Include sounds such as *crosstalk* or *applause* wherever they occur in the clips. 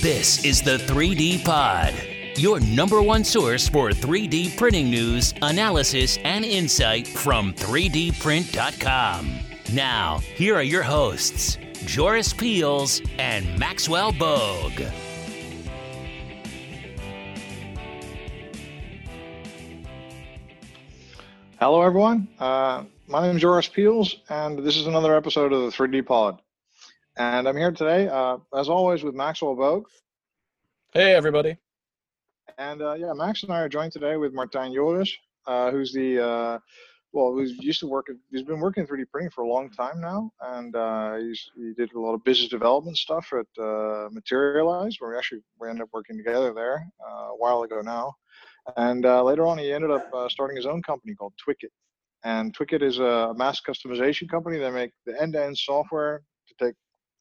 This is the 3D Pod, your number one source for 3D printing news, analysis, and insight from 3dprint.com. Now, here are your hosts, Joris Peels and Maxwell Bogue. Hello, everyone. Uh, my name is Joris Peels, and this is another episode of the 3D Pod. And I'm here today, uh, as always, with Maxwell Bogue. Hey, everybody. And uh, yeah, Max and I are joined today with Martijn Joris, uh, who's the, uh, well, who's used to work, he's been working in 3D printing for a long time now. And uh, he's, he did a lot of business development stuff at uh, Materialise, where we actually we ended up working together there a while ago now. And later on, he ended up starting his own company called Twikit. And Twikit is a mass customization company. They make the end-to-end software to take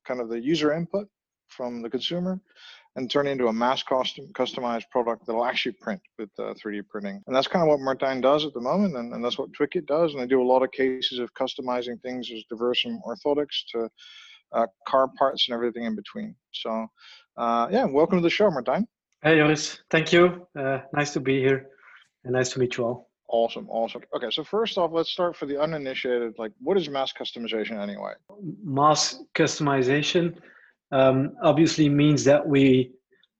kind of the user input from the consumer and turn it into a mass custom, customized product that'll actually print with uh, 3D printing. And that's kind of what Martijn does at the moment, and, and that's what Twikit does. And they do a lot of cases of customizing things as diverse from orthotics to uh, car parts and everything in between. So, uh, yeah, welcome to the show, Martijn. Hey, Joris. Thank you. Uh, nice to be here, and nice to meet you all. Awesome, awesome. Okay, so first off, let's start for the uninitiated. Like, what is mass customization anyway? Mass customization um, obviously means that we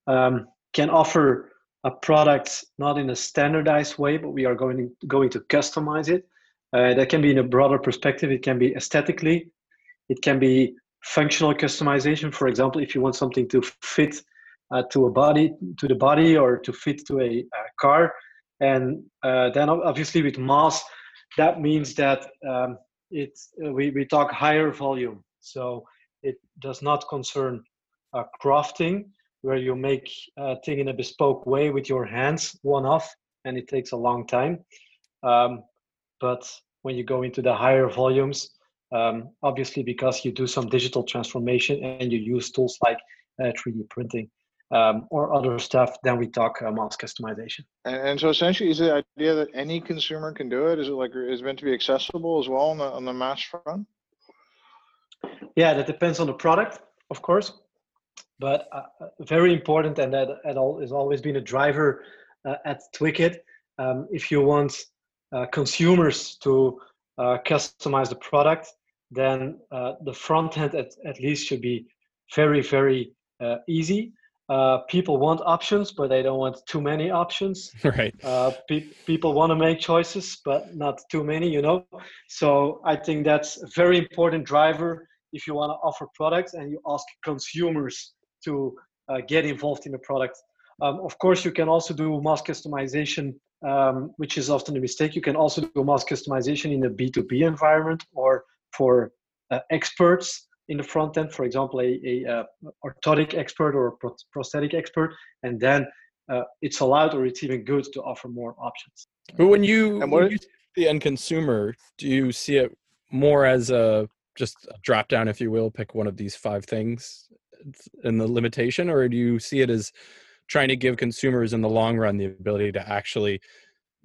um, can offer a product not in a standardized way, but we are going to, going to customize it. Uh, that can be in a broader perspective. It can be aesthetically. It can be functional customization. For example, if you want something to fit uh, to a body, to the body, or to fit to a, a car, and uh, then obviously with mass, that means that um, it uh, we, we talk higher volume. So it does not concern uh, crafting, where you make a thing in a bespoke way with your hands, one off, and it takes a long time. Um, but when you go into the higher volumes, um, obviously because you do some digital transformation and you use tools like uh, 3D printing, um, or other stuff, then we talk uh, mass customization. And, and, so essentially, is the idea that any consumer can do it? Is it like is it meant to be accessible as well on the on the mass front? Yeah, that depends on the product, of course, but uh, uh very important, and that at all has always been a driver uh, at Twikit. Um, if you want uh, consumers to uh, customize the product, then the front end at, at least should be very very easy uh, people want options, but they don't want too many options. *laughs* Right. Uh, pe- people want to make choices, but not too many. You know. So I think that's a very important driver if you want to offer products and you ask consumers to uh, get involved in the product. Um, of course, you can also do mass customization, um, which is often a mistake. You can also do mass customization in a B2B environment or for uh, experts in the front end, for example, a, a, a orthotic expert or a prosthetic expert, and then uh, it's allowed or it's even good to offer more options. But when you, and what when you the end consumer, do you see it more as a just a drop down, if you will, pick one of these five things in the limitation, or do you see it as trying to give consumers in the long run the ability to actually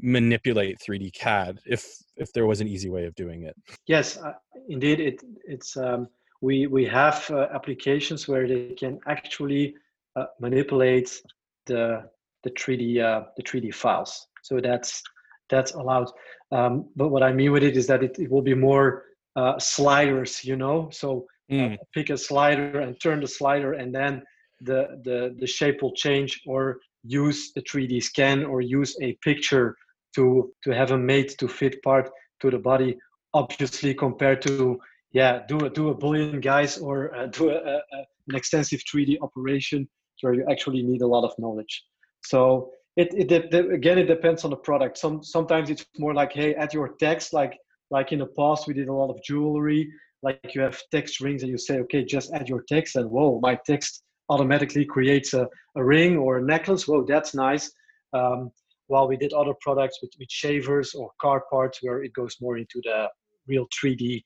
manipulate 3D CAD if if there was an easy way of doing it? Yes, uh, indeed, it it's um, we we have uh, applications where they can actually uh, manipulate the the 3D uh, the 3D files. So that's that's allowed. Um, but what I mean with it is that it, it will be more uh, sliders, you know. So uh, mm. pick a slider and turn the slider, and then the the the shape will change, or use a 3D scan, or use a picture to to have a mate to fit part to the body. Obviously, compared to yeah, do a do a boolean, guys, or uh, *laughs* do a, a, an extensive 3D operation where you actually need a lot of knowledge. So it, it, it, again it depends on the product. Some sometimes it's more like hey, add your text like like in the past we did a lot of jewelry. Like you have text rings and you say okay, just add your text and whoa, my text automatically creates a, a ring or a necklace. Whoa, that's nice. Um, while we did other products with, with shavers or car parts where it goes more into the real 3D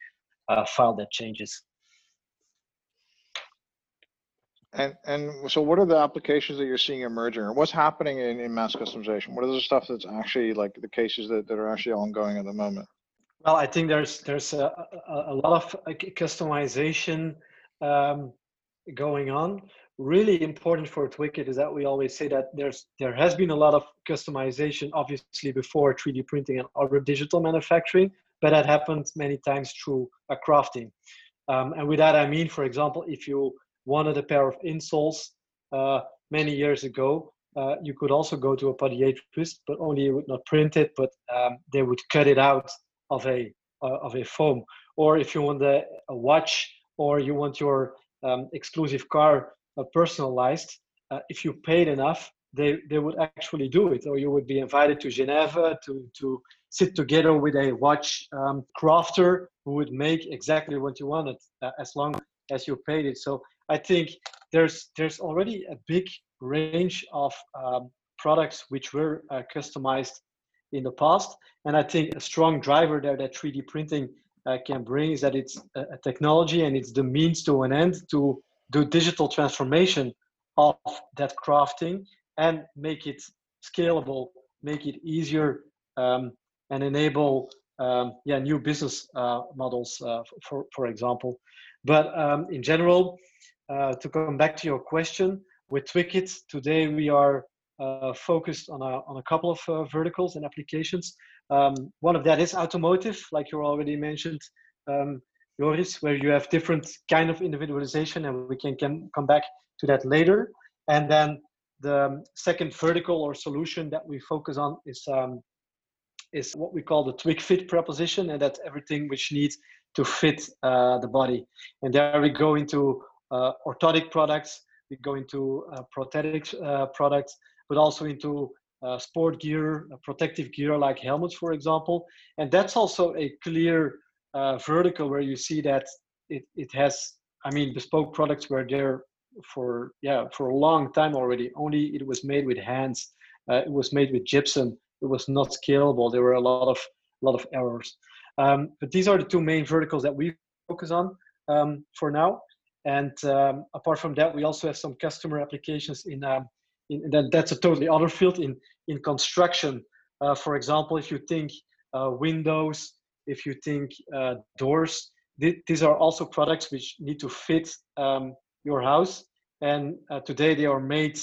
uh, file that changes. And and so, what are the applications that you're seeing emerging, or what's happening in, in mass customization? What are the stuff that's actually like the cases that, that are actually ongoing at the moment? Well, I think there's there's a, a, a lot of customization um, going on. Really important for Twikit is that we always say that there's there has been a lot of customization, obviously before 3D printing and other digital manufacturing, but that happens many times through a crafting. Um, and with that, I mean, for example, if you wanted a pair of insoles uh, many years ago, uh, you could also go to a podiatrist, but only you would not print it, but um, they would cut it out of a uh, of a foam. Or if you want a, a watch, or you want your um, exclusive car uh, personalized, uh, if you paid enough, they they would actually do it. Or you would be invited to Geneva to to sit together with a watch um, crafter who would make exactly what you wanted, uh, as long as you paid it. So I think there's there's already a big range of um, products which were uh, customized in the past. And I think a strong driver there that 3D printing uh, can bring is that it's a, a, technology and it's the means to an end to do digital transformation of that crafting and make it scalable, make it easier, um, and enable um, yeah new business uh, models, uh, for for example. But um, in general, uh, to come back to your question, with Twikit today we are uh, focused on a, on a couple of uh, verticals and applications. Um, one of that is automotive, like you already mentioned, um, Joris, where you have different kind of individualization, and we can, can come back to that later. And then the um, second vertical or solution that we focus on is um, is what we call the TwikFit proposition, and that's everything which needs to fit uh, the body. And there we go into uh, orthotic products, we go into uh, uh, products, but also into uh, sport gear, protective gear like helmets, for example. And that's also a clear uh, vertical where you see that it, it has, I mean, bespoke products were there for, yeah, for a long time already. Only it was made with hands. Uh, it was made with gypsum. It was not scalable. There were a lot of, a lot of errors. Um, but these are the two main verticals that we focus on um, for now. And um, apart from that, we also have some customer applications in um, in, that, that's a totally other field in in construction. Uh, for example, if you think uh, windows, if you think uh, doors, th- these are also products which need to fit um, your house. And uh, today they are made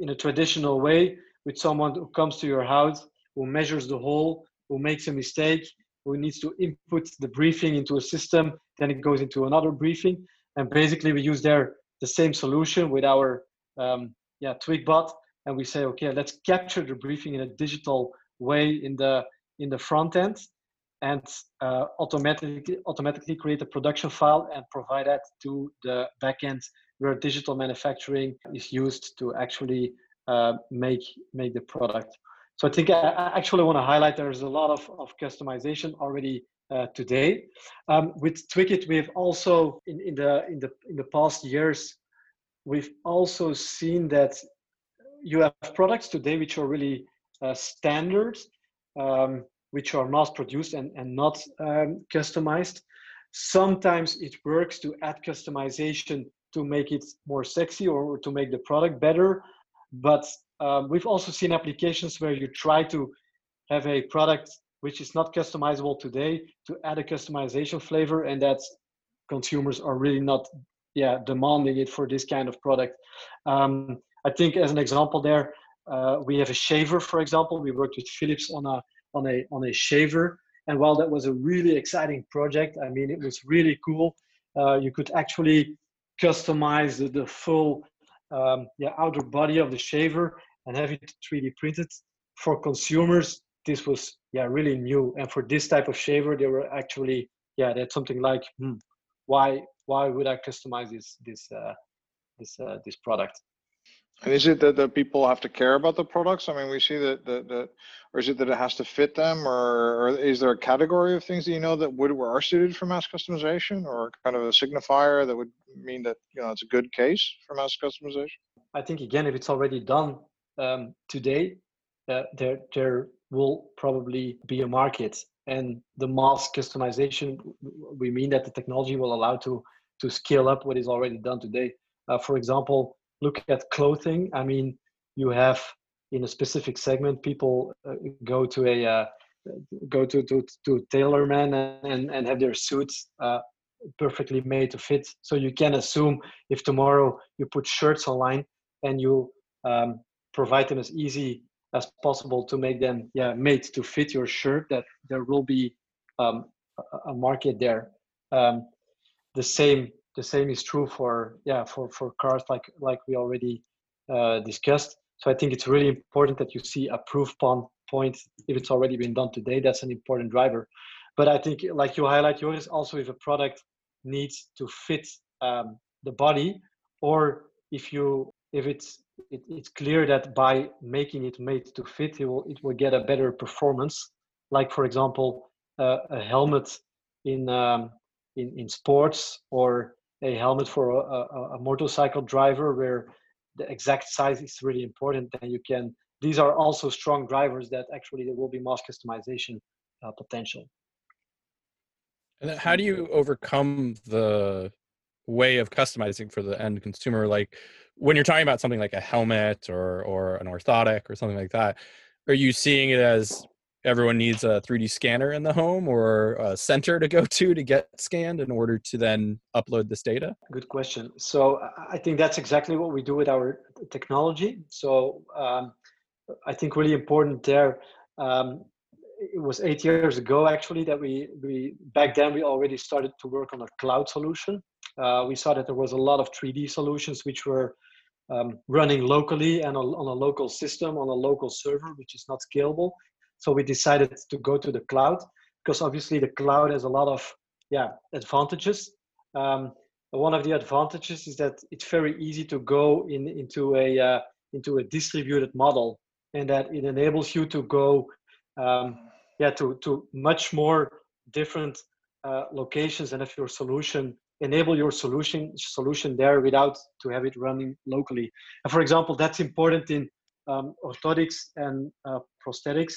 in a traditional way with someone who comes to your house, who measures the hole, who makes a mistake, who needs to input the briefing into a system, then it goes into another briefing. And basically, we use there the same solution with our um, yeah Twikbot and we say okay let's capture the briefing in a digital way in the in the front end and uh, automatically automatically create a production file and provide that to the backend where digital manufacturing is used to actually uh, make make the product. So i think i, I actually want to highlight there's a lot of, of customization already uh, today. Um, with Twikit we've also in, in the in the in the past years we've also seen that you have products today which are really uh, standard, um, which are mass produced and, and not um, customized. Sometimes it works to add customization to make it more sexy or to make the product better. But um, we've also seen applications where you try to have a product which is not customizable today to add a customization flavor and that consumers are really not yeah demanding it for this kind of product um, i think as an example there uh, we have a shaver for example we worked with philips on a on a on a shaver. And while that was a really exciting project i mean it was really cool. Uh, you could actually customize the, the full um, yeah, outer body of the shaver and have it 3d printed. For consumers this was yeah really new. And for this type of shaver they were actually yeah that's something like hmm, why why would I customize this this uh, this uh, this product? And is it that, that people have to care about the products? I mean, we see that that, that or is it that it has to fit them, or, or is there a category of things that you know that would are suited for mass customization, or kind of a signifier that would mean that you know it's a good case for mass customization? I think again, if it's already done um, today, uh, there there will probably be a market and the mass customization we mean that the technology will allow to to scale up what is already done today uh, for example look at clothing i mean you have in a specific segment people uh, go to a uh, go to to to tailor man and and have their suits uh, perfectly made to fit. So you can assume if tomorrow you put shirts online and you um, provide them as easy as possible to make them yeah made to fit your shirt, that there will be um, a, market there. Um, the same the same is true for yeah for for cars like like we already uh, discussed. So I think it's really important that you see a proof point if it's already been done today. That's an important driver. But I think, like you highlight, Joris also if a product needs to fit um, the body, or if you if it's it, it's clear that by making it made to fit, it will it will get a better performance. Like for example, uh, a helmet in um, in in sports or a helmet for a, a, a motorcycle driver where the exact size is really important and you can these are also strong drivers that actually there will be mass customization uh, potential. And how do you overcome the way of customizing for the end consumer? Like when you're talking about something like a helmet or or an orthotic or something like that are you seeing it as everyone needs a 3D scanner in the home or a center to go *laughs* to to get scanned in order to then upload this data? Good question. So I think that's exactly what we do with our technology. So um, I think really important there. Um, it was eight years ago actually that we we back then we already started to work on a cloud solution. Uh, we saw that there was a lot of 3D solutions which were um, running locally and on, on a local system on a local server, which is not scalable. So we decided to go to the cloud because obviously the cloud has a lot of yeah advantages. Um, one of the advantages is that it's very easy to go in into a uh, into a distributed model, and that it enables you to go um, yeah to to much more different uh, locations and if your solution enable your solution solution there without to have it running locally. And for example, that's important in um, orthotics and uh, prosthetics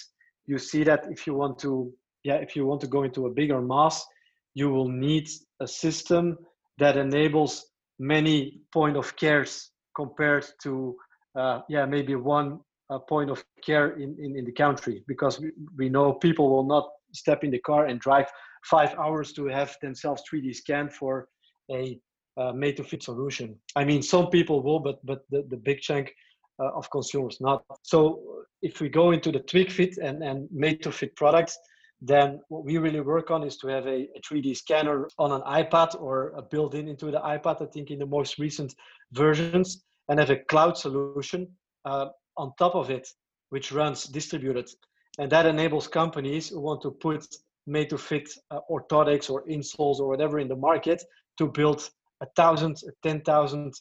you see that if you want to yeah if you want to go into a bigger mass you will need a system that enables many point of cares compared to uh, yeah maybe one uh, point of care in, in, in the country because we, we know people will not step in the car and drive five hours to have themselves 3d scanned for a uh, made to fit solution. I mean some people will but but the, the big chunk uh, of consumers not so if we go into the TwikFit and, and made to fit products then what we really work on is to have a, a 3d scanner on an ipad or a built-in into the ipad i think in the most recent versions and have a cloud solution uh, on top of it which runs distributed. And that enables companies who want to put made to fit uh, orthotics or insoles or whatever in the market to build a thousand, ten thousand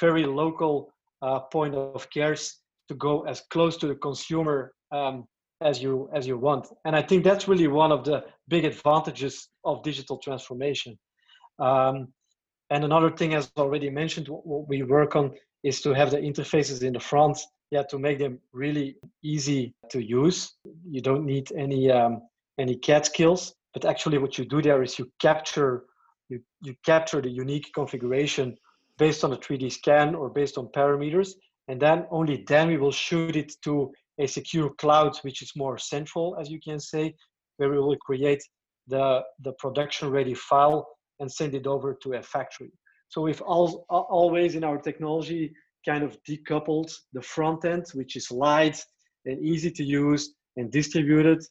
very local uh, point of cares to go as close to the consumer um, as you as you want. And I think that's really one of the big advantages of digital transformation. Um, and another thing, as already mentioned, what we work on is to have the interfaces in the front, yeah, to make them really easy to use. You don't need any um, any CAD skills, but actually, what you do there is you capture you you capture the unique configuration based on a 3D scan or based on parameters. And then only then we will shoot it to a secure cloud, which is more central, as you can say, where we will create the, the production ready file and send it over to a factory. So we've all, always in our technology kind of decoupled the front end, which is light and easy to use and distributed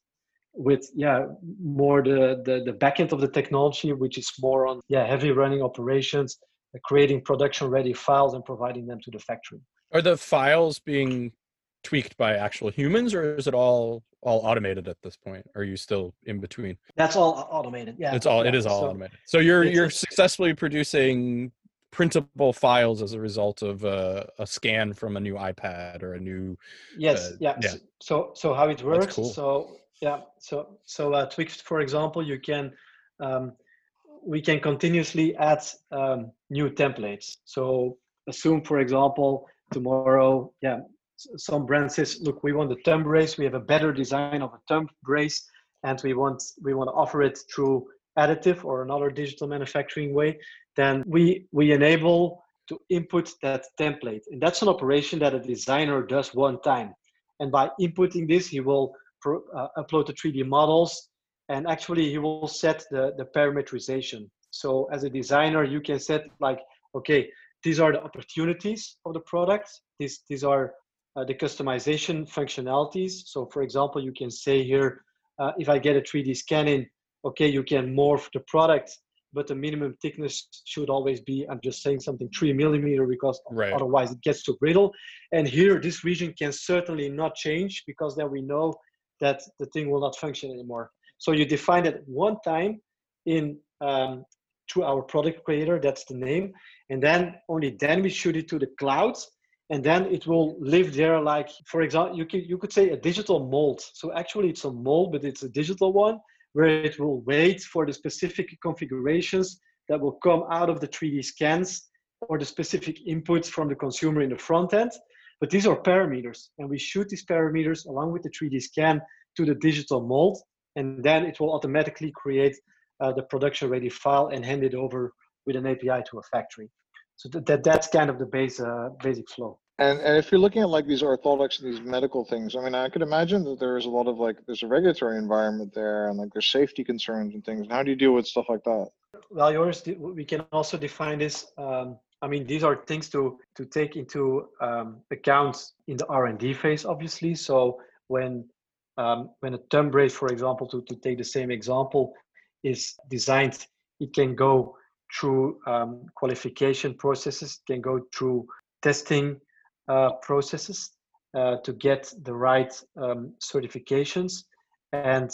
with yeah more the, the the back end of the technology which is more on yeah heavy running operations creating production ready files and providing them to the factory. Are the files being tweaked by actual humans or is it all all automated at this point? Are you still in between? That's all automated. Yeah. It's all yeah. it is all so automated. So you're you're successfully producing printable files as a result of a, a scan from a new iPad or a new Yes, uh, yeah. yeah. So so how it works. Cool. So yeah, so so uh, Twix, for example, you can um, we can continuously add um, new templates. So assume, for example, tomorrow, yeah, some brand says, look, we want a thumb brace. We have a better design of a thumb brace, and we want we want to offer it through additive or another digital manufacturing way. Then we we enable to input that template, and that's an operation that a designer does one time. And by inputting this, he will pro, uh, upload the 3D models and actually he will set the, the parameterization. So as a designer, you can set like, okay, these are the opportunities of the product. These these are uh, the customization functionalities. So for example, you can say here, uh, if I get a 3D scan in, okay, you can morph the product, but the minimum thickness should always be, I'm just saying something, three millimeter because right. otherwise it gets too brittle. And here, this region can certainly not change because then we know that the thing will not function anymore. So you define it one time in um, to our product creator, that's the name. And then only then we shoot it to the clouds and then it will live there like for example you could you could say a digital mold so actually it's a mold but it's a digital one where it will wait for the specific configurations that will come out of the 3d scans or the specific inputs from the consumer in the front end but these are parameters and we shoot these parameters along with the 3d scan to the digital mold and then it will automatically create uh, the production ready file and hand it over with an api to a factory so that, that that's kind of the base uh, basic flow and and if you're looking at like these orthotics and these medical things, I mean, I could imagine that there is a lot of like there's a regulatory environment there, and like there's safety concerns and things. how do you deal with stuff like that? Well, Joris we can also define this. Um, I mean, these are things to to take into um, account in the R and D phase, obviously. So when um, when a thumb brace, for example, to to take the same example, is designed, it can go through um, qualification processes, can go through testing uh, processes uh, to get the right um, certifications. And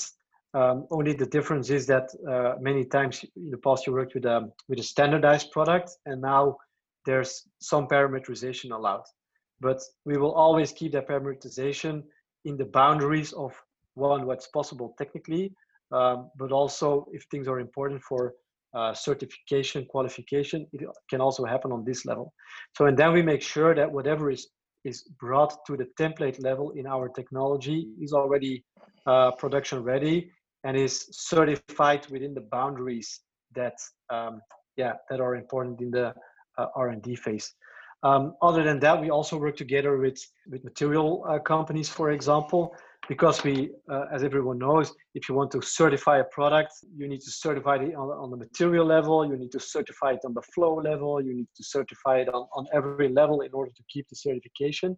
um, only the difference is that uh, many times in the past you worked with a, with a standardized product and now there's some parameterization allowed. But we will always keep that parameterization in the boundaries of one, what's possible technically, um, but also if things are important for uh, certification, qualification, it can also happen on this level. So, and then we make sure that whatever is is brought to the template level in our technology is already uh, production ready and is certified within the boundaries that um, yeah that are important in the uh, R&D phase. Um, other than that, we also work together with with material uh, companies, for example, because we, uh, as everyone knows, if you want to certify a product, you need to certify it on, on the material level, you need to certify it on the flow level, you need to certify it on, on every level in order to keep the certification.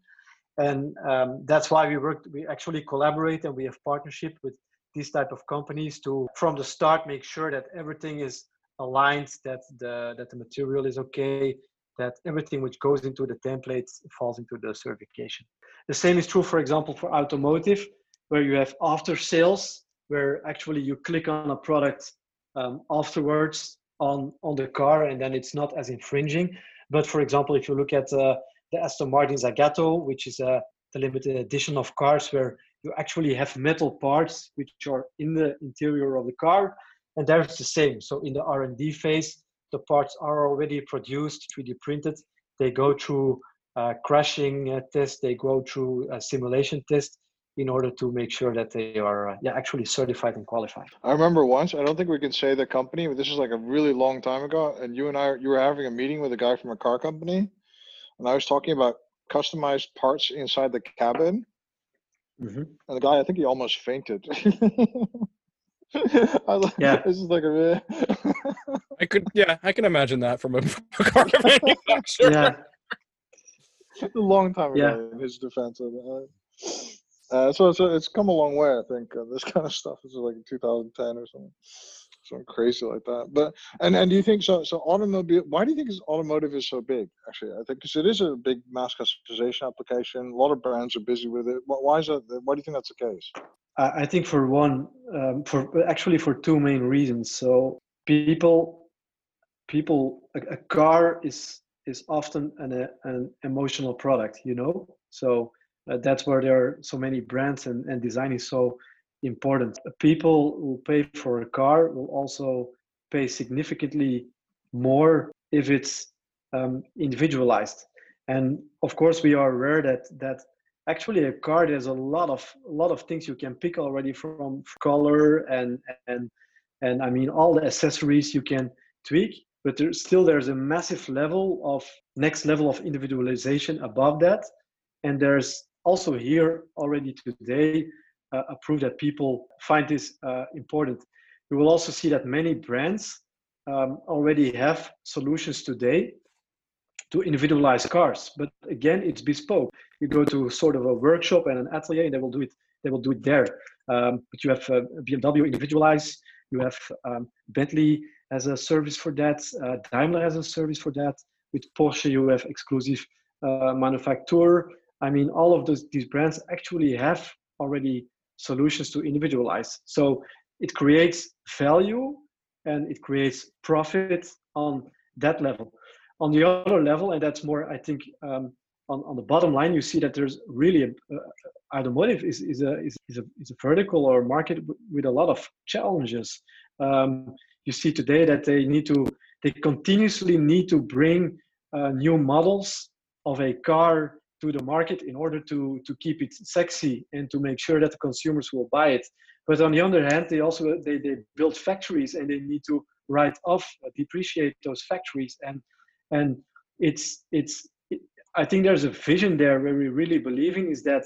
And um, that's why we work, we actually collaborate and we have partnership with these type of companies to, from the start, make sure that everything is aligned, that the, that the material is okay, that everything which goes into the templates falls into the certification. The same is true, for example, for automotive where you have after sales, where actually you click on a product um, afterwards on, on the car and then it's not as infringing. But for example, if you look at uh, the Aston Martin Zagato, which is a the limited edition of cars where you actually have metal parts which are in the interior of the car and there's the same so in the r&d phase the parts are already produced 3d printed they go through uh, crashing uh, tests they go through a simulation test in order to make sure that they are uh, yeah actually certified and qualified. I remember once. I don't think we can say the company, but this is like a really long time ago. And you and I, you were having a meeting with a guy from a car company, and I was talking about customized parts inside the cabin. Mm-hmm. And the guy, I think he almost fainted. *laughs* I, was yeah, this is like a. *laughs* I could, yeah, I can imagine that from a, a *laughs* car *laughs* manufacturer. Yeah. a long time ago yeah. in his defense. Of, uh, uh, so, so it's come a long way, I think. Uh, this *laughs* kind of stuff this is like 2010 or something, something crazy like that. But and and do you think so? So automobile. Why do you think automotive is so big? Actually, I think because it is a big mass customization application. A lot of brands are busy with it. Why is that? Why do you think that's the case? I think for one, um, for actually for two main reasons. So people, people, a, a car is is often an, an emotional product, you know. So uh, that's where there are so many brands and, and design is so important. People who pay for a car will also pay significantly more if it's um, individualized. And of course, we are aware that that actually a car there's a lot of a lot of things you can pick already from color and and and I mean all the accessories you can tweak. But there, still, there's a massive level of next level of individualization above that, and there's also here already today uh, proof that people find this uh, important. you will also see that many brands um, already have solutions today to individualize cars. But again, it's bespoke. You go to sort of a workshop and an atelier, and they will do it. They will do it there. Um, but you have uh, BMW individualize. You have um, Bentley as a service for that. Uh, Daimler has a service for that. With Porsche, you have exclusive uh, manufacturer. I mean, all of those these brands actually have already solutions to individualize. So it creates value and it creates profit on that level. On the other level, and that's more, I think, um, on, on the bottom line, you see that there's really a, uh, automotive is, is, a, is, is, a, is a vertical or market with a lot of challenges. Um, you see today that they need to, they continuously need to bring uh, new models of a car to the market in order to, to keep it sexy and to make sure that the consumers will buy it. But on the other hand, they also they, they build factories and they need to write off, uh, depreciate those factories. And and it's it's it, I think there's a vision there where we really believing is that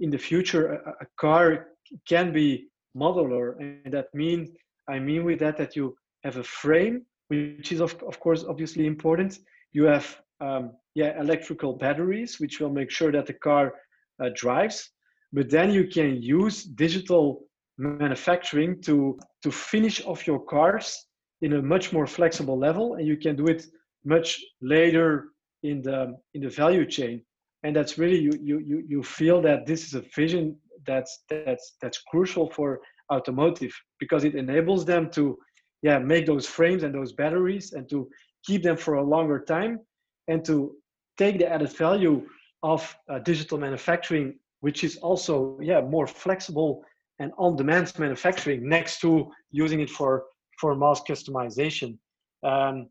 in the future a, a car can be modular, and that means I mean with that that you have a frame, which is of, of course obviously important. You have um, yeah electrical batteries, which will make sure that the car uh, drives. But then you can use digital manufacturing to to finish off your cars in a much more flexible level, and you can do it much later in the in the value chain. And that's really you you you you feel that this is a vision that's that's that's crucial for automotive because it enables them to yeah make those frames and those batteries and to keep them for a longer time and to take the added value of uh, digital manufacturing which is also yeah more flexible and on-demand manufacturing next to using it for for mass customization. Um,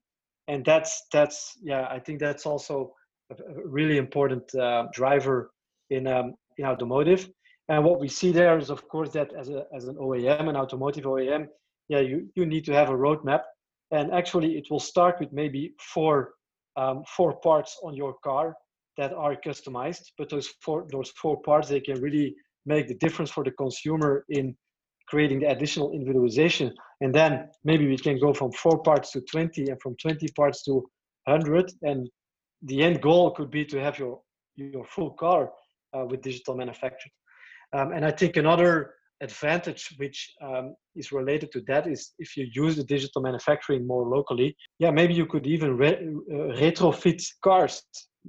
and that's that's yeah i think that's also a really important uh, driver in um, in automotive and what we see there is of course that as a as an oem an automotive oem yeah you you need to have a roadmap. And actually it will start with maybe four um, four parts on your car that are customized. But those four those four parts they can really make the difference for the consumer in creating the additional individualization. And then maybe we can go from four parts to 20 and from 20 parts to 100 and the end goal could be to have your your full car uh, with digital manufacturing um, and i think another advantage which um, is related to that is if you use the digital manufacturing more locally yeah maybe you could even re- uh, retrofit cars.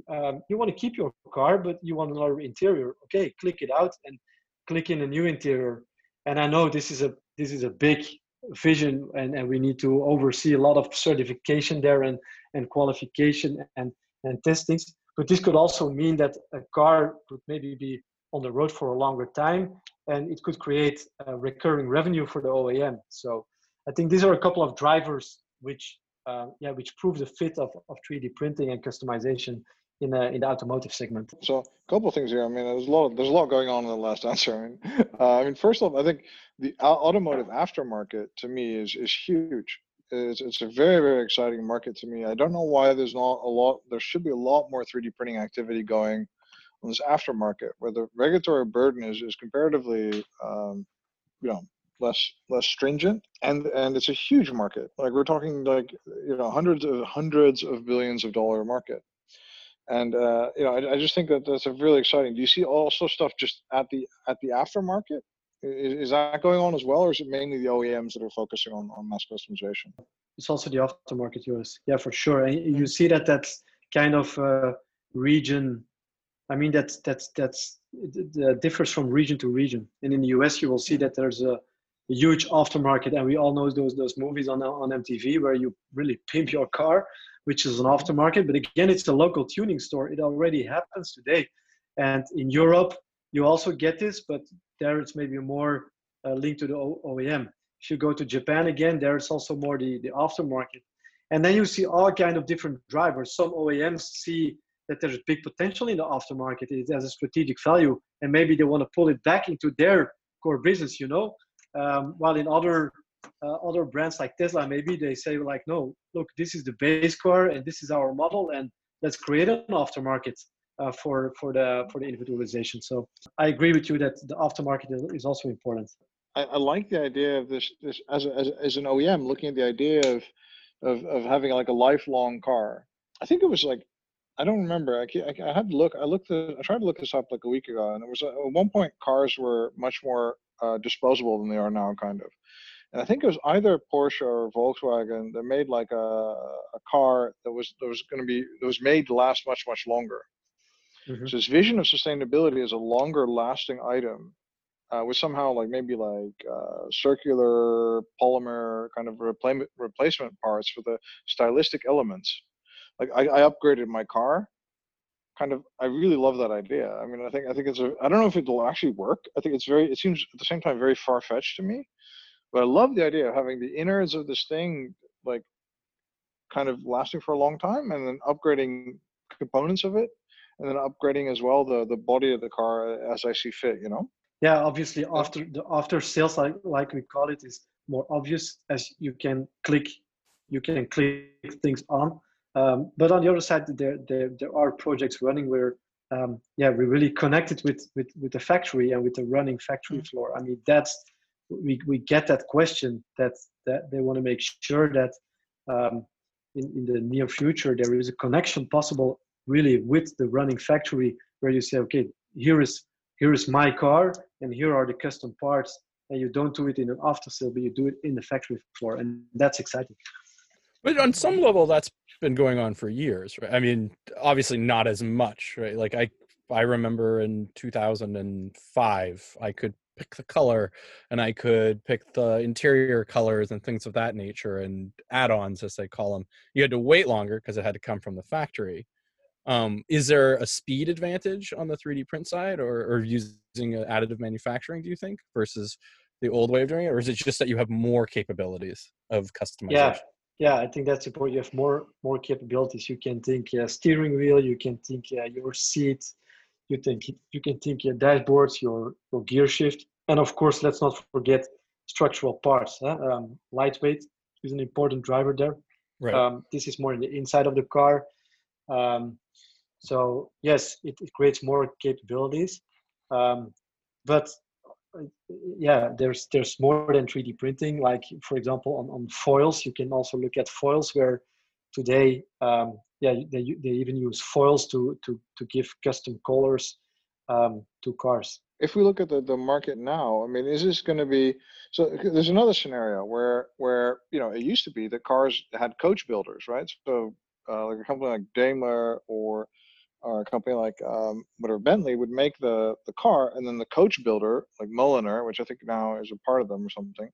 Um, you want to keep your car but you want another interior. Okay click it out and click in a new interior. And i know this is a this is a big vision and, and we need to oversee a lot of certification there and and qualification and and testings. But this could also mean that a car could maybe be on the road for a longer time and it could create recurring revenue for the OEM. So I think these are a couple of drivers which uh, yeah which prove the fit of, of 3D printing and customization in the in the automotive segment. So a couple of things here. I mean, there's a lot there's a lot going on in the last *laughs* answer. I mean, uh, I mean, first of all, I think the automotive aftermarket to me is is huge. It's, it's a very very exciting market to me. I don't know why there's not a lot. There should be a lot more 3D printing activity going on this aftermarket where the regulatory burden is, is comparatively um, you know less less stringent and and it's a huge market. Like we're talking like you know hundreds of hundreds of billions of dollar market. And uh, you know I, I just think that that's a really exciting do you see also stuff just at the at the aftermarket? Is, that going on as well or is it mainly the oems that are focusing on, on mass customization? It's also the aftermarket us yeah for sure. And you see that that's kind of uh, region I mean, that's that's that's that differs from region to region. And in the US, you will see that there's a, huge aftermarket, and we all know those those movies on on MTV where you really pimp your car, which is an aftermarket. But again, it's a local tuning store. It already happens today, and in Europe, you also get this, but there it's maybe more uh, linked to the o- OEM. If you go to Japan again, there's also more the the aftermarket, and then you see all kind of different drivers. Some OEMs see that there's big potential in the aftermarket. It has a strategic value, and maybe they want to pull it back into their core business. You know, um, while in other uh, other brands like Tesla, maybe they say like, no, look, this is the base car, and this is our model, and let's create an aftermarket uh, for for the for the individualization. So I agree with you that the aftermarket is also important. I, I like the idea of this this as, a, as as an OEM looking at the idea of of of having like a lifelong car. I think it was like I don't remember. I, I, I had to look. I looked. At, I tried to look this up like a week ago, and it was at one point cars were much more uh, disposable than they are now, kind of. And I think it was either Porsche or Volkswagen that made like a, a car that was that was going to be that was made to last much much longer. Mm-hmm. So this vision of sustainability as a longer lasting item uh, was somehow like maybe like uh, circular polymer kind of repla- replacement parts for the stylistic elements. Like I, I upgraded my car. Kind of i really love that idea. I mean i think i think it's a i don't know if it'll actually work. I think it's very it seems at the same time very far-fetched to me. But i love the idea of having the innards of this thing like kind of lasting for a long time and then upgrading components of it and then upgrading as well the the body of the car as i see fit you know? Yeah obviously after the after sales like like we call it is more obvious as you can click you can click things on um, but on the other side, there, there, there are projects running where, um, yeah, we really connected with, with, with the factory and with the running factory mm. floor. I mean, that's, we, we get that question that, that they want to make sure that um, in, in the near future, there is a connection possible really with the running factory where you say, okay, here is, here is my car and here are the custom parts and you don't do it in an after sale, but you do it in the factory floor. And that's exciting. But on some level, that's been going on for years, right? I mean, obviously not as much, right? Like I, I remember in 2005, I could pick the color and I could pick the interior colors and things of that nature and add-ons, as they call them. You had to wait longer because it had to come from the factory. Um, is there a speed advantage on the 3D print side, or, or using additive manufacturing? Do you think versus the old way of doing it, or is it just that you have more capabilities of customization? Yeah, yeah i think that's important you have more more capabilities. You can think uh, steering wheel you can think uh, your seat you think you can think your dashboards your your gear shift. And of course let's not forget structural parts huh? um, lightweight is an important driver there. Right. Um, this is more in the inside of the car. Um, so yes it, it, creates more capabilities. Um, but yeah there's there's more than 3d printing. Like for example on, on foils you can also look at foils where today um, yeah they, they even use foils to to to give custom colors um, to cars. If we look at the, the market now i mean is this going to be so there's another scenario where where you know it used to be that cars had coach builders right? So uh, like a company like daimler or or a company like um, whatever Bentley would make the the car, and then the coach builder like Mulliner, which I think now is a part of them or something,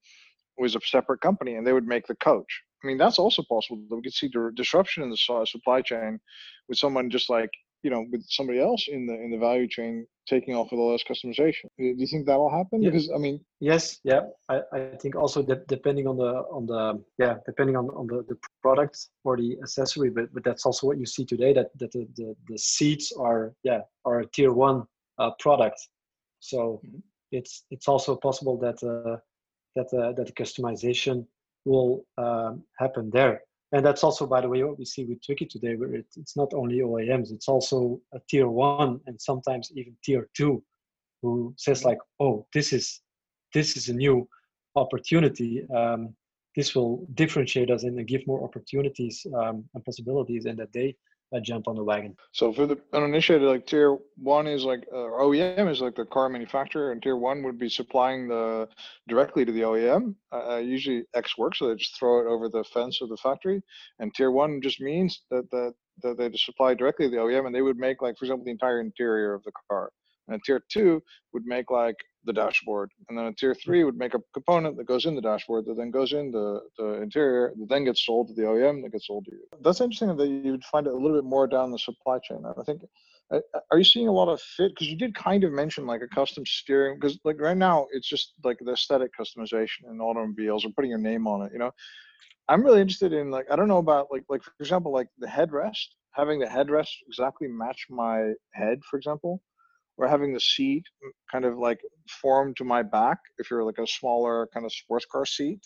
was a separate company, and they would make the coach. I mean, that's also possible. We could see the disruption in the supply chain with someone just like you know with somebody else in the in the value chain taking off with all this customization. Do you think that will happen? Yeah. because i mean yes yeah. I, I think also that depending on the on the yeah depending on, on the, the product or the accessory but, but that's also what you see today that that the, the, the seats are yeah are a tier one uh, product. So mm-hmm. it's it's also possible that uh, that uh, that the customization will um, happen there and that's also by the way what we see with Twikit today where it, it's not only oems it's also a tier one and sometimes even tier two who says like oh this is this is a new opportunity. Um, this will differentiate us and give more opportunities um, and possibilities and that they jump on the wagon. So for the uninitiated, like tier one is like uh, OEM is like the car manufacturer, and tier one would be supplying the directly to the OEM. Uh, usually Ex works, so they just throw it over the fence of the factory. And tier one just means that that, that they just supply directly to the OEM, and they would make like, for example, the entire interior of the car. And tier two would make like the dashboard. And then a tier hmm. three would make a component that goes in the dashboard that then goes in the, the interior, that then gets sold to the OEM, that gets sold to you. That's interesting that you'd find it a little bit more down the supply chain. I think, uh, uh, are you seeing a lot of fit? Because you did kind of mention like a custom steering, because like right now it's just like the aesthetic customization in automobiles or putting your name on it, you know? I'm really interested in like, I don't know about like, like for example, like the headrest, having the headrest exactly match my head, for example or having the seat kind of like form to my back if you're like a smaller kind of sports car seat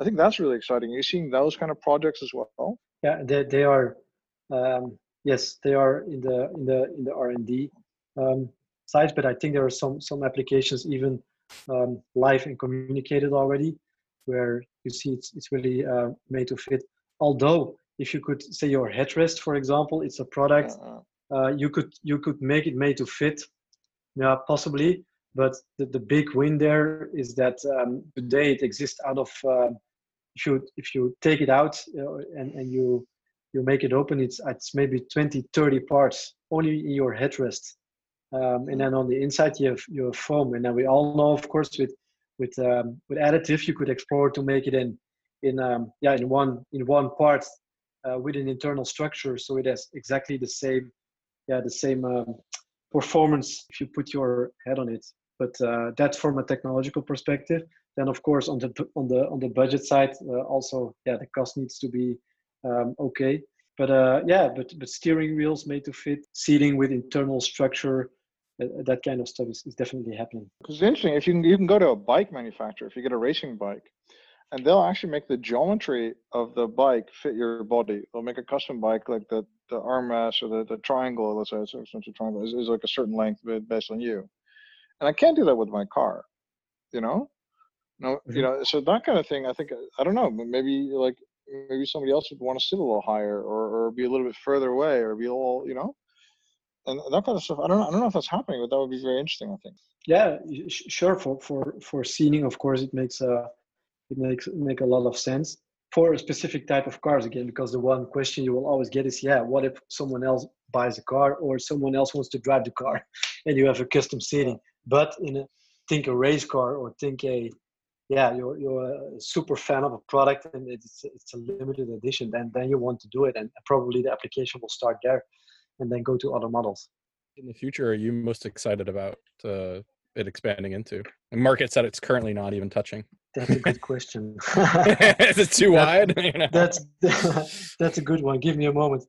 i think that's really exciting. Are you seeing those kind of projects as well? Yeah they, they are um, yes they are in the in the in the r&d um, side but i think there are some some applications even um, live and communicated already where you see it's, it's really uh, made to fit. Although if you could say your headrest, for example, it's a product uh, you could you could make it made to fit, yeah, possibly. But the, the big win there is that um, today it exists out of uh, if you if you take it out uh, and and you you make it open, it's it's maybe 20, 30 parts only in your headrest. Um, and then on the inside you have you have foam, and then we all know, of course, with with um, with additive you could explore to make it in in um, yeah in one in one part uh, with an internal structure, so it has exactly the same yeah the same um, performance if you put your head on it. But uh, that's from a technological perspective. Then of course on the on the on the budget side, uh, also yeah the cost needs to be um, okay. But uh, yeah, but but steering wheels made to fit, seating with internal structure, uh, that kind of stuff is, is definitely happening. Because it's interesting. If you can, you can go to a bike manufacturer. If you get a racing bike, and they'll actually make the geometry of the bike fit your body. They'll make a custom bike like the armrest or the, the triangle. Let's say it's a triangle is, is like a certain length based on you, and I can't do that with my car. You know, no, mm-hmm. you know. So that kind of thing. I think I don't know. Maybe like maybe somebody else would want to sit a little higher or, or be a little bit further away or be a little, you know, and that kind of stuff. I don't know. I don't know if that's happening, but that would be very interesting. I think. Yeah, sure. For for for seating, of course, it makes a it makes make a lot of sense for a specific type of cars again. Because the one question you will always get is, yeah, what if someone else buys a car or someone else wants to drive the car, *laughs* and you have a custom seating? But in a think a race car or think a yeah you're you're a super fan of a product and it's it's a limited edition then then you want to do it and probably the application will start there and then go to other models in the future are you most excited about uh, it expanding into. And markets that it's currently not even touching. That's a good question. *laughs* Is it too that, wide? *laughs* That's *laughs* that's a good one. Give me a moment.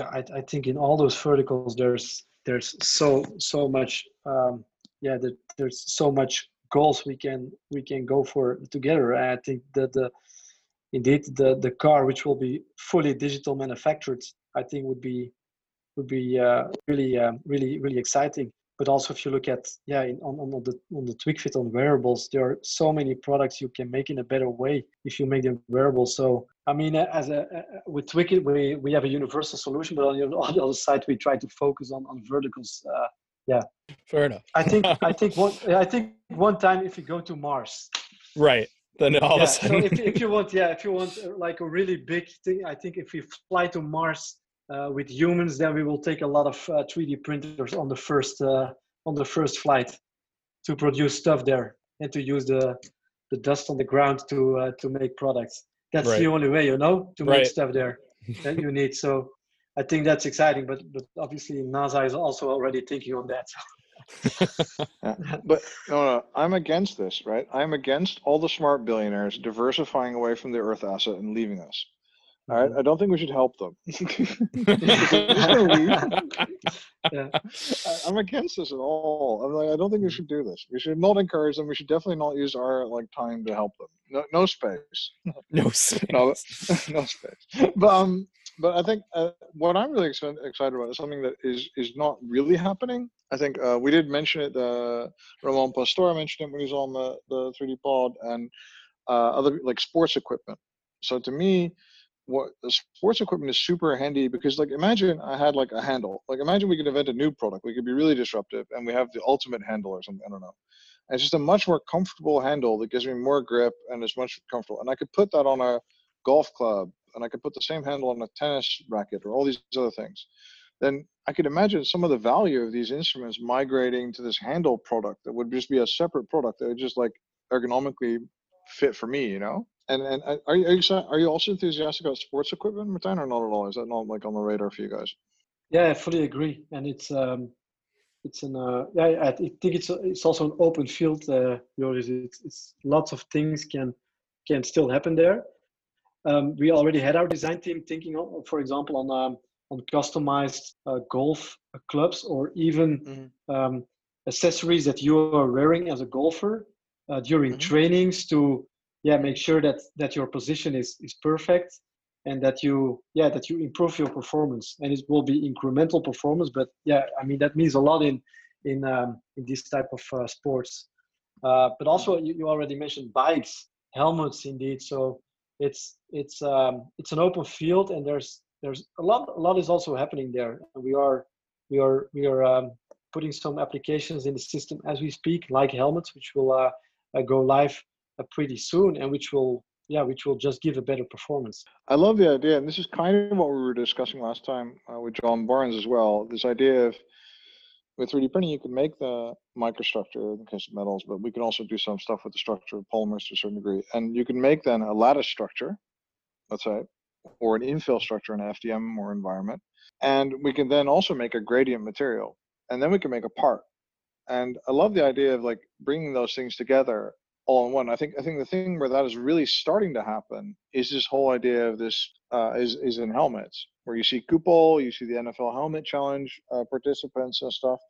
I, I think in all those verticals there's there's so so much um, yeah the, there's so much goals we can we can go for together. I think that the indeed the the car which will be fully digital manufactured, I think would be would be uh, really uh, really really exciting. But also if you look at yeah in, on, on the on the TwikFit on wearables, there are so many products you can make in a better way if you make them wearable. So I mean, as a with TwikFit, we we have a universal solution, but on the, *laughs* on the other side, we try to focus on on verticals. Uh, yeah fair enough i think *laughs* i think one i think one time if you go to mars right then all yeah, of a sudden so if, if you want yeah if you want uh, like a really big thing i think if we fly to mars uh, with humans then we will take a lot of uh, 3d printers on the first uh, on the first flight to produce stuff there and to use the the dust on the ground to uh, to make products that's right. the only way you know to right. make stuff there *laughs* that you need so I think that's exciting, but but obviously NASA is also already thinking on that. yeah. *laughs* But no, no, I'm against this, right? I'm against all the smart billionaires diversifying away from the Earth asset and leaving us. All right, mm-hmm. I don't think we should help them. *laughs* *laughs* yeah. I, am against this at all. I'm like, I don't think we should do this. We should not encourage them. We should definitely not use our like time to help them. No, no space. *laughs* No space. no, no space. But um, but I think uh, what I'm really excited about is something that is is not really happening. I think uh, we did mention it. Uh, Ramon Pastor mentioned it when he was on the, the 3D pod and uh, other like sports equipment. So to me, what the sports equipment is super handy because like imagine I had like a handle. Like imagine we could invent a new product. We could be really disruptive and we have the ultimate handle or something. I don't know. And it's just a much more comfortable handle that gives me more grip and is much comfortable. And I could put that on a golf club and I could put the same handle on a tennis racket or all these other things, then I could imagine some of the value of these instruments migrating to this handle product that would just be a separate product that would just like ergonomically fit for me, you know? And and uh, are you are you, are you also enthusiastic about sports equipment, Martijn, or not at all? Is that not like on the radar for you guys? Yeah, I fully agree, and it's um, it's an uh, yeah, I think it's it's also an open field. Uh, it's, it's lots of things can can still happen there um, we already had our design team thinking, of, for example, on um, on customized uh, golf clubs or even mm-hmm. um, accessories that you are wearing as a golfer uh, during mm-hmm. trainings to yeah make sure that that your position is is perfect and that you yeah that you improve your performance. And it will be incremental performance but yeah i mean that means a lot in in um, in this type of uh, sports. Uh, but also you, you already mentioned bikes helmets indeed. So it's it's um, it's an open field, and there's there's a lot a lot is also happening there. We are we are we are um, putting some applications in the system as we speak, like helmets, which will uh, uh, go live pretty soon, and which will yeah, which will just give a better performance. I love the idea, and this is kind of what we were discussing last time uh, with John Barnes as well. This idea of with 3D printing, you can make the microstructure in the case of metals, but we can also do some stuff with the structure of polymers to a certain degree. And you can make then a lattice structure, let's say, or an infill structure in FDM or environment. And we can then also make a gradient material, and then we can make a part. And I love the idea of like bringing those things together all in one. I think I think the thing where that is really starting to happen is this whole idea of this uh, is is in helmets where you see Kupol, you see the NFL Helmet Challenge uh, participants and stuff,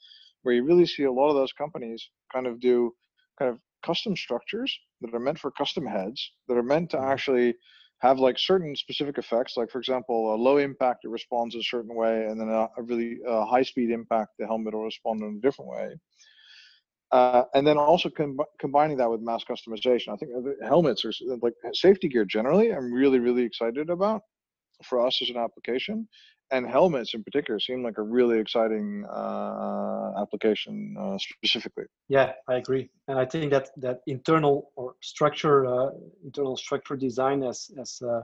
where you really see a lot of those companies kind of do kind of custom structures that are meant for custom heads that are meant to mm-hmm. actually have like certain specific effects like for example a low impact it responds a certain way and then a, a really uh, high speed impact the helmet will respond in a different way uh, and then also com- combining that with mass customization. I think helmets are like safety gear generally. I'm really really excited about for us as an application, and helmets in particular seem like a really exciting uh, application uh, specifically. Yeah, I agree, and I think that that internal or structure, uh, internal structure design has has uh,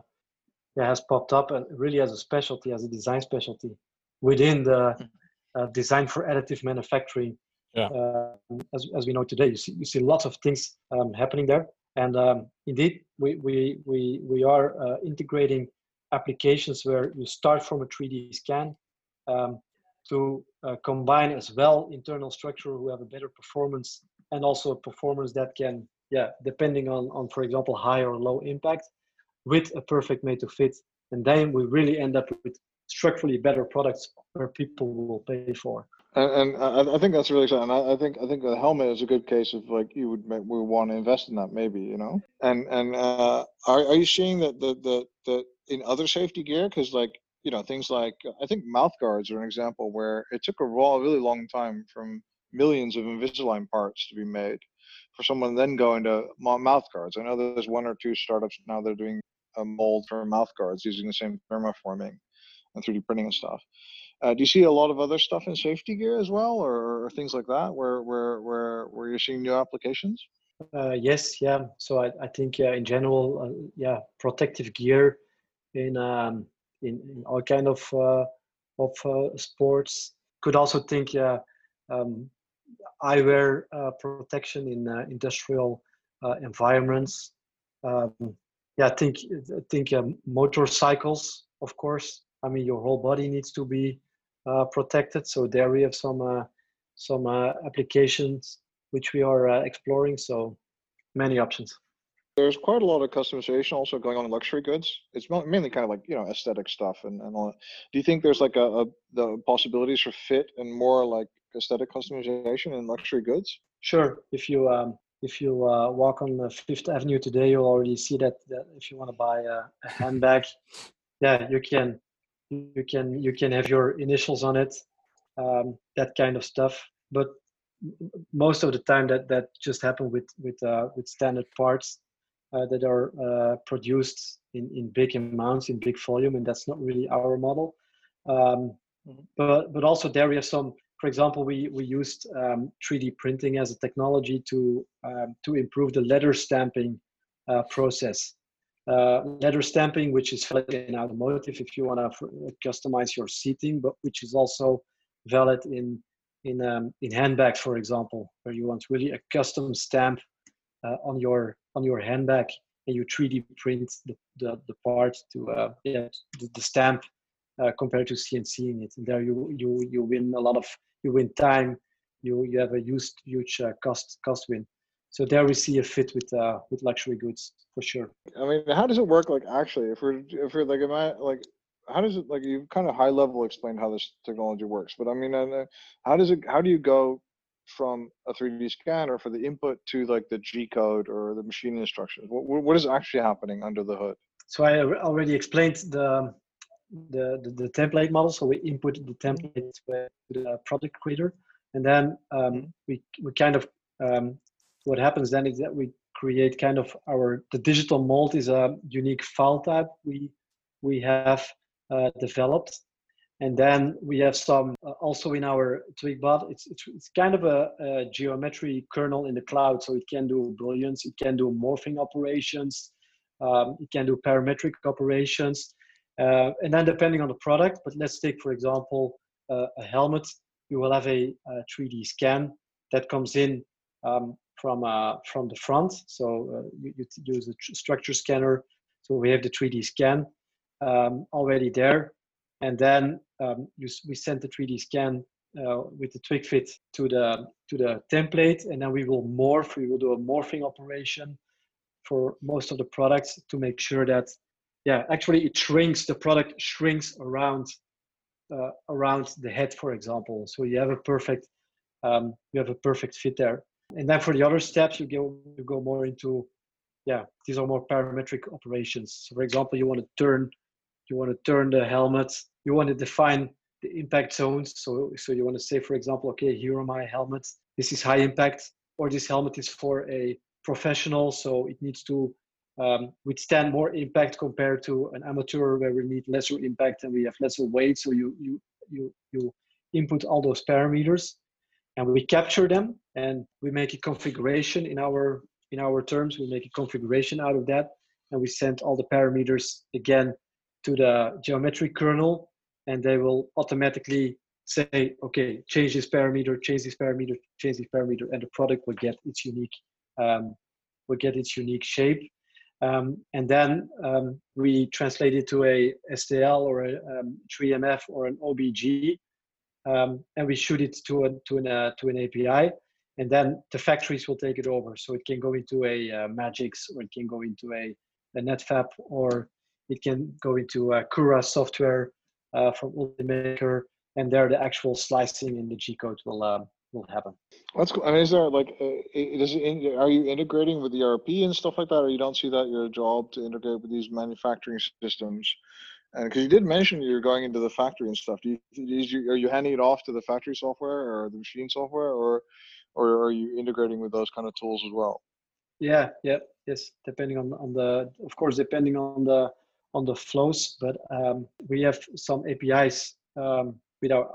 yeah, has popped up and really as a specialty, as a design specialty within the hmm. uh, design for additive manufacturing Uh, as, as we know today, you see, you see lots of things um, happening there. And um, indeed, we, we, we, we are uh, integrating applications where you start from a 3D scan um, to uh, combine as well internal structure who have a better performance and also a performance that can, yeah, depending on, on for example, high or low impact with a perfect made to fit. And then we really end up with structurally better products where people will pay for and, and I, I, think that's really exciting. I, I, think I think the helmet is a good case of like you would make, we want to invest in that maybe you know. And and uh, are are you seeing that the the the in other safety gear because like you know things like I think mouth guards are an example where it took a raw really long time from millions of Invisalign parts to be made for someone then going to mouth guards. I know there's one or two startups now that are doing a mold for mouth guards using the same thermoforming and 3D printing and stuff. Uh, do you see a lot of other stuff in safety gear as well, or, or things like that, where where where where you're seeing new applications? Uh, yes, yeah. So I, I think uh, in general, uh, yeah, protective gear in um, in, in all kind of uh, of uh, sports. Could also think yeah, um, eyewear protection in industrial environments. Um, yeah, I think I think um, motorcycles, of course. I mean, your whole body needs to be uh, protected. So there we have some uh, some uh, applications which we are exploring. So many options. There's quite a lot of customization also going on in luxury goods. It's mainly kind of like you know aesthetic stuff and, and all. That. Do you think there's like a, a the possibilities for fit and more like aesthetic customization in luxury goods? Sure. If you um, if you uh, walk on Fifth Avenue today, you'll already see that, that if you want to buy a, a handbag, *laughs* yeah, you can you can you can have your initials on it um, that kind of stuff. But most of the time that that just happened with with uh, with standard parts uh, that are uh, produced in in big amounts in big volume and that's not really our model. Um, mm-hmm. but but also there we have some for example we we used um, 3d printing as a technology to um, to improve the letter stamping uh, process uh, letter stamping, which is valid in automotive if you want to customize your seating, but which is also valid in in um, in handbags, for example, where you want really a custom stamp uh, on your on your handbag, and you 3D print the the, the part to uh, yeah the, the stamp uh, compared to CNC in it. And there you you you win a lot of you win time. You you have a huge huge uh, cost cost win so there we see a fit with uh, with luxury goods for sure. I mean, how does it work? Like actually, if we're if we're like, am I like, how does it like? You kind of high level explained how this technology works, but I mean, uh, how does it? How do you go from a 3D scanner for the input to like the G code or the machine instructions? What what is actually happening under the hood? So I already explained the the, the, the template model. So we input the template to the project creator, and then um, we we kind of um, what happens then is that we create kind of our the digital mold is a unique file type we we have uh, developed and then we have some uh, also in our Twikbot. It's, it's, it's kind of a, a, geometry kernel in the cloud, so it can do booleans, it can do morphing operations, um, it can do parametric operations, uh, and then depending on the product. But let's take for example uh, a helmet. You will have a, a 3D scan that comes in um, from uh, from the front. So uh, you, you, use a structure scanner. So we have the 3D scan um, already there and then um, you, we send the 3D scan uh, with the TwikFit to the to the template, and then we will morph. We will do a morphing operation for most of the products to make sure that, yeah, actually it shrinks. The product shrinks around uh, around the head, for example. So you have a perfect um, you have a perfect fit there. And then for the other steps, you go you go more into yeah, these are more parametric operations. So for example, you want to turn you want to turn the helmet you want to define the impact zones. So so you want to say for example okay here are my helmets. This is high impact or this helmet is for a professional so it needs to um, withstand more impact compared to an amateur where we need lesser impact and we have lesser weight. So you you you you input all those parameters and we capture them and we make a configuration in our in our terms we make a configuration out of that and we send all the parameters again to the geometric kernel and they will automatically say, okay, change this parameter, change this parameter, change this parameter, and the product will get its unique um, will get its unique shape. Um, and then um, we translate it to a STL or a 3MF um, or an OBJ, um, and we shoot it to a, to an uh, to an API. And then the factories will take it over, so it can go into a uh, Magics or it can go into a, a Netfabb or it can go into a Cura software uh, from Ultimaker, and there the actual slicing in the G code will um, will happen. That's cool. I mean, is there like, uh, is it, are you integrating with the ERP and stuff like that, or you don't see that your job to integrate with these manufacturing systems? Because you did mention you're going into the factory and stuff, do you, you, are you handing it off to the factory software or the machine software, or or are you integrating with those kind of tools as well? Yeah, yeah, yes. Depending on on the, of course, depending on the on the flows, but um, we have some APIs um, with our,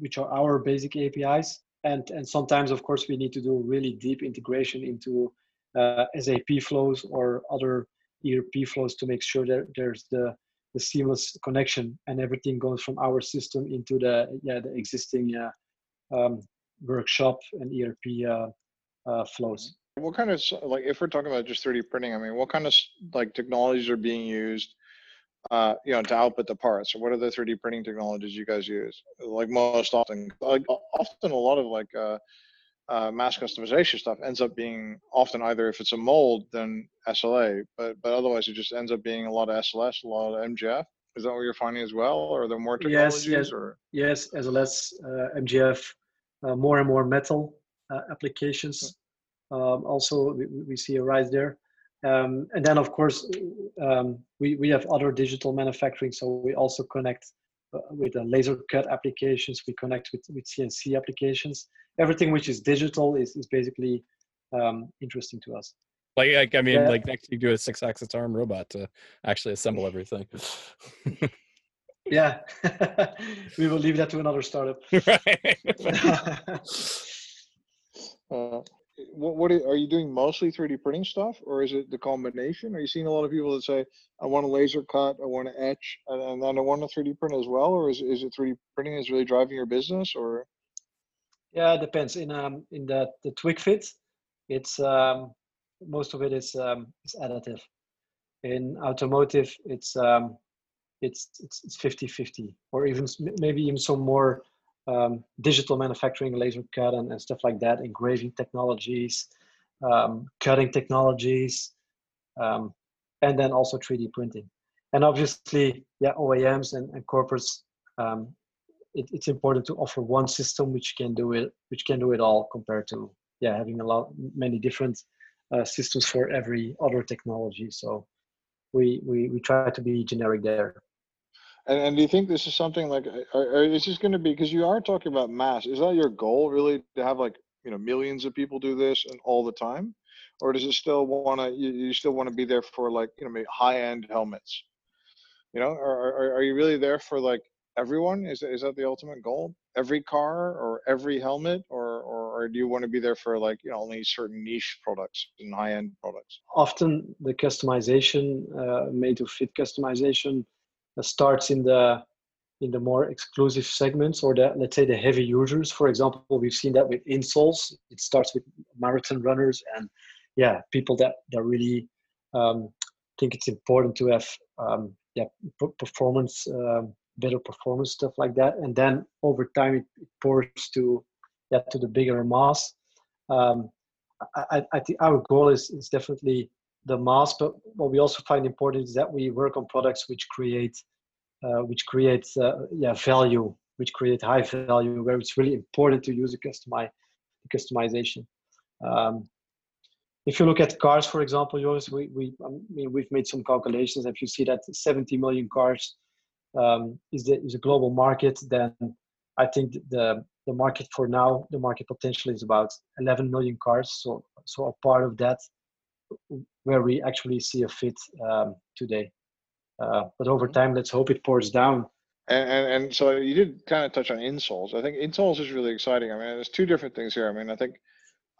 which are our basic APIs. And, and sometimes, of course, we need to do really deep integration into uh, SAP flows or other ERP flows to make sure that there's the, the seamless connection and everything goes from our system into the yeah the existing uh, um, workshop and ERP uh, uh, flows. What kind of like if we're talking about just 3D printing, I mean, what kind of like technologies are being used uh, you know, to output the parts? Or what are the 3D printing technologies you guys use? Like most often, like often a lot of like uh, uh, mass customization stuff ends up being often either if it's a mold then SLA, but but otherwise it just ends up being a lot of SLS, a lot of MJF. Is that what you're finding as well, or are there more technologies? Yes, yes, or? yes, SLS, uh, MJF, uh, more and more metal uh, applications. Um, also, we, we see a rise there. Um, and then, of course, um, we, we have other digital manufacturing. So we also connect with the laser cut applications. We connect with, with CNC applications. Everything which is digital is, is basically um, interesting to us. Like, like I mean, yeah. like next you do a six-axis arm robot to actually assemble everything. *laughs* yeah, *laughs* we will leave that to another startup. right. *laughs* uh, what, what are you doing mostly 3D printing stuff or is it the combination? Are you seeing a lot of people that say, I want a laser cut, I want to etch, and, and then I want a 3D print as well? Or is, is it 3D printing is really driving your business or? Yeah, it depends. In um in the the TwikFit, it's um most of it is um is additive. In automotive, it's um it's it's it's 50-50 or even maybe even some more um, digital manufacturing, laser cut, and, and, stuff like that, engraving technologies, um, cutting technologies, um, and then also 3D printing. And obviously, yeah, OEMs and, and corporates, um, it, it's important to offer one system which can do it, which can do it all, compared to yeah having a lot many different uh, systems for every other technology. So we we we try to be generic there. And, and do you think this is something like, are, are, is this going to be, because you are talking about mass, is that your goal really to have like, you know, millions of people do this and all the time? or does it still want to? You, you still want to be there for like you know high end helmets? You know, or are, are you really there for like everyone? Is is that the ultimate goal? Every car or every helmet, or or, or do you want to be there for like you know only certain niche products and high end products? Often the customization, uh, made to fit customization, starts in the in the more exclusive segments or the let's say the heavy users. For example, we've seen that with insoles. It starts with marathon runners and yeah, people that that really um, think it's important to have um, yeah performance um, better performance stuff like that and then over time it, pours to yeah to the bigger mass um, I, I think our goal is is definitely the mass but what we also find important is that we work on products which create uh, which create uh, yeah value which create high value where it's really important to use a customize customization um, if you look at cars, for example, yours, we, we I mean, we've made some calculations. If you see that 70 million cars um, is the is a global market, then I think the the market for now, the market potential is about 11 million cars. So so a part of that where we actually see a fit um, today. Uh, but over mm-hmm. time, let's hope it pours down. And, and, and so you did kind of touch on insoles. I think insoles is really exciting. I mean, there's two different things here. I mean, I think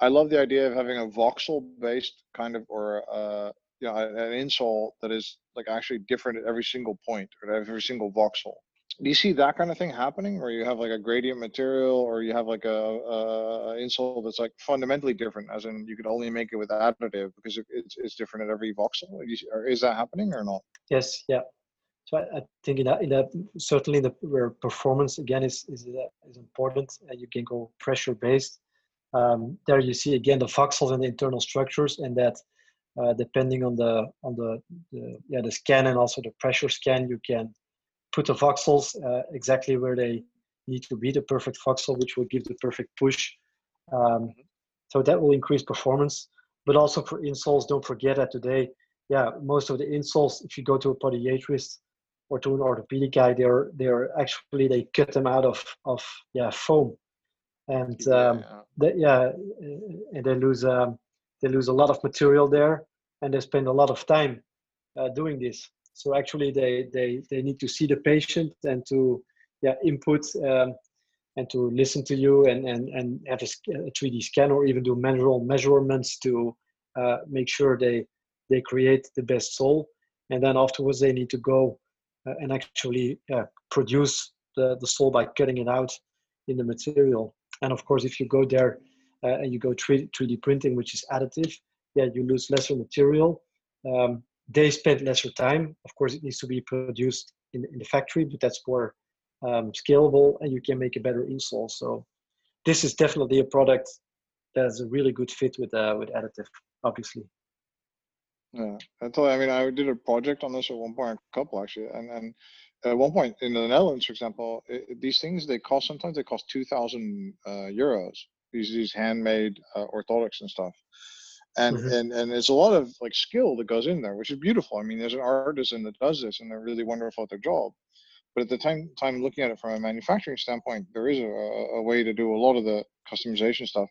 I love the idea of having a voxel based kind of or uh, you know an insole that is like actually different at every single point or every single voxel. Do you see that kind of thing happening, where you have like a gradient material, or you have like a, a insole that's like fundamentally different, as in you could only make it with additive because it's it's different at every voxel? Is that happening or not? Yes, yeah. So I, I think in that, in that certainly the where performance again is is is important, and you can go pressure based um, there you see again the voxels and the internal structures, and that uh, depending on the on the, the, yeah the scan and also the pressure scan, you can put the voxels uh, exactly where they need to be, the perfect voxel, which will give the perfect push. Um, so that will increase performance. But also for insoles, don't forget that today, yeah, most of the insoles, if you go to a podiatrist or to an orthopedic guy, they're they're actually they cut them out of of yeah foam and um, yeah. They, yeah, and they lose um, they lose a lot of material there, and they spend a lot of time uh, doing this. So actually, they they they need to see the patient and to yeah input um, and to listen to you and and and have a, a 3D scan or even do manual measurements to uh, make sure they they create the best sole, and then afterwards they need to go uh, and actually uh, produce the the sole by cutting it out in the material. And of course, if you go there uh, and you go 3D, 3D printing, which is additive, yeah, you lose lesser material. Um, they spend lesser time. Of course, it needs to be produced in, in the factory, but that's more um, scalable and you can make a better insole. So this is definitely a product that is a really good fit with uh, with additive, obviously. Yeah, I you, I mean, I did a project on this at one point, a couple actually, and and at one point in the Netherlands, for example, it, these things they cost sometimes they cost two thousand uh, euros. These these handmade uh, orthotics and stuff, and mm-hmm. and and there's a lot of like skill that goes in there, which is beautiful. I mean, there's an artisan that does this, and they're really wonderful at their job. But at the time time looking at it from a manufacturing standpoint, there is a, a way to do a lot of the customization stuff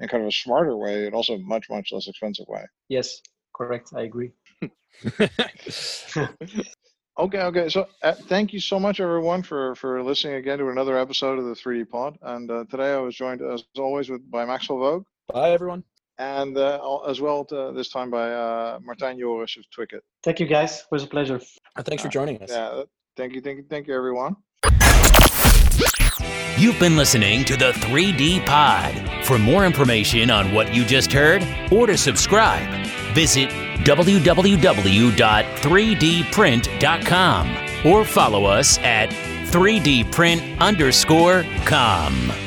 in kind of a smarter way, and also much much less expensive way. Yes, correct. I agree. *laughs* Okay, okay. So uh, thank you so much, everyone, for for listening again to another episode of the 3D Pod. And uh, today I was joined, as always, with by Maxwell Bogue. Bye, everyone. And uh, as well, to, this time by uh, Martijn Joris of Twikit. Thank you, guys. It was a pleasure. Uh, thanks for joining us. Yeah, thank you, thank you, thank you, everyone. You've been listening to the 3D Pod. For more information on what you just heard or to subscribe, visit www.3dprint.com or follow us at 3dprint underscore com.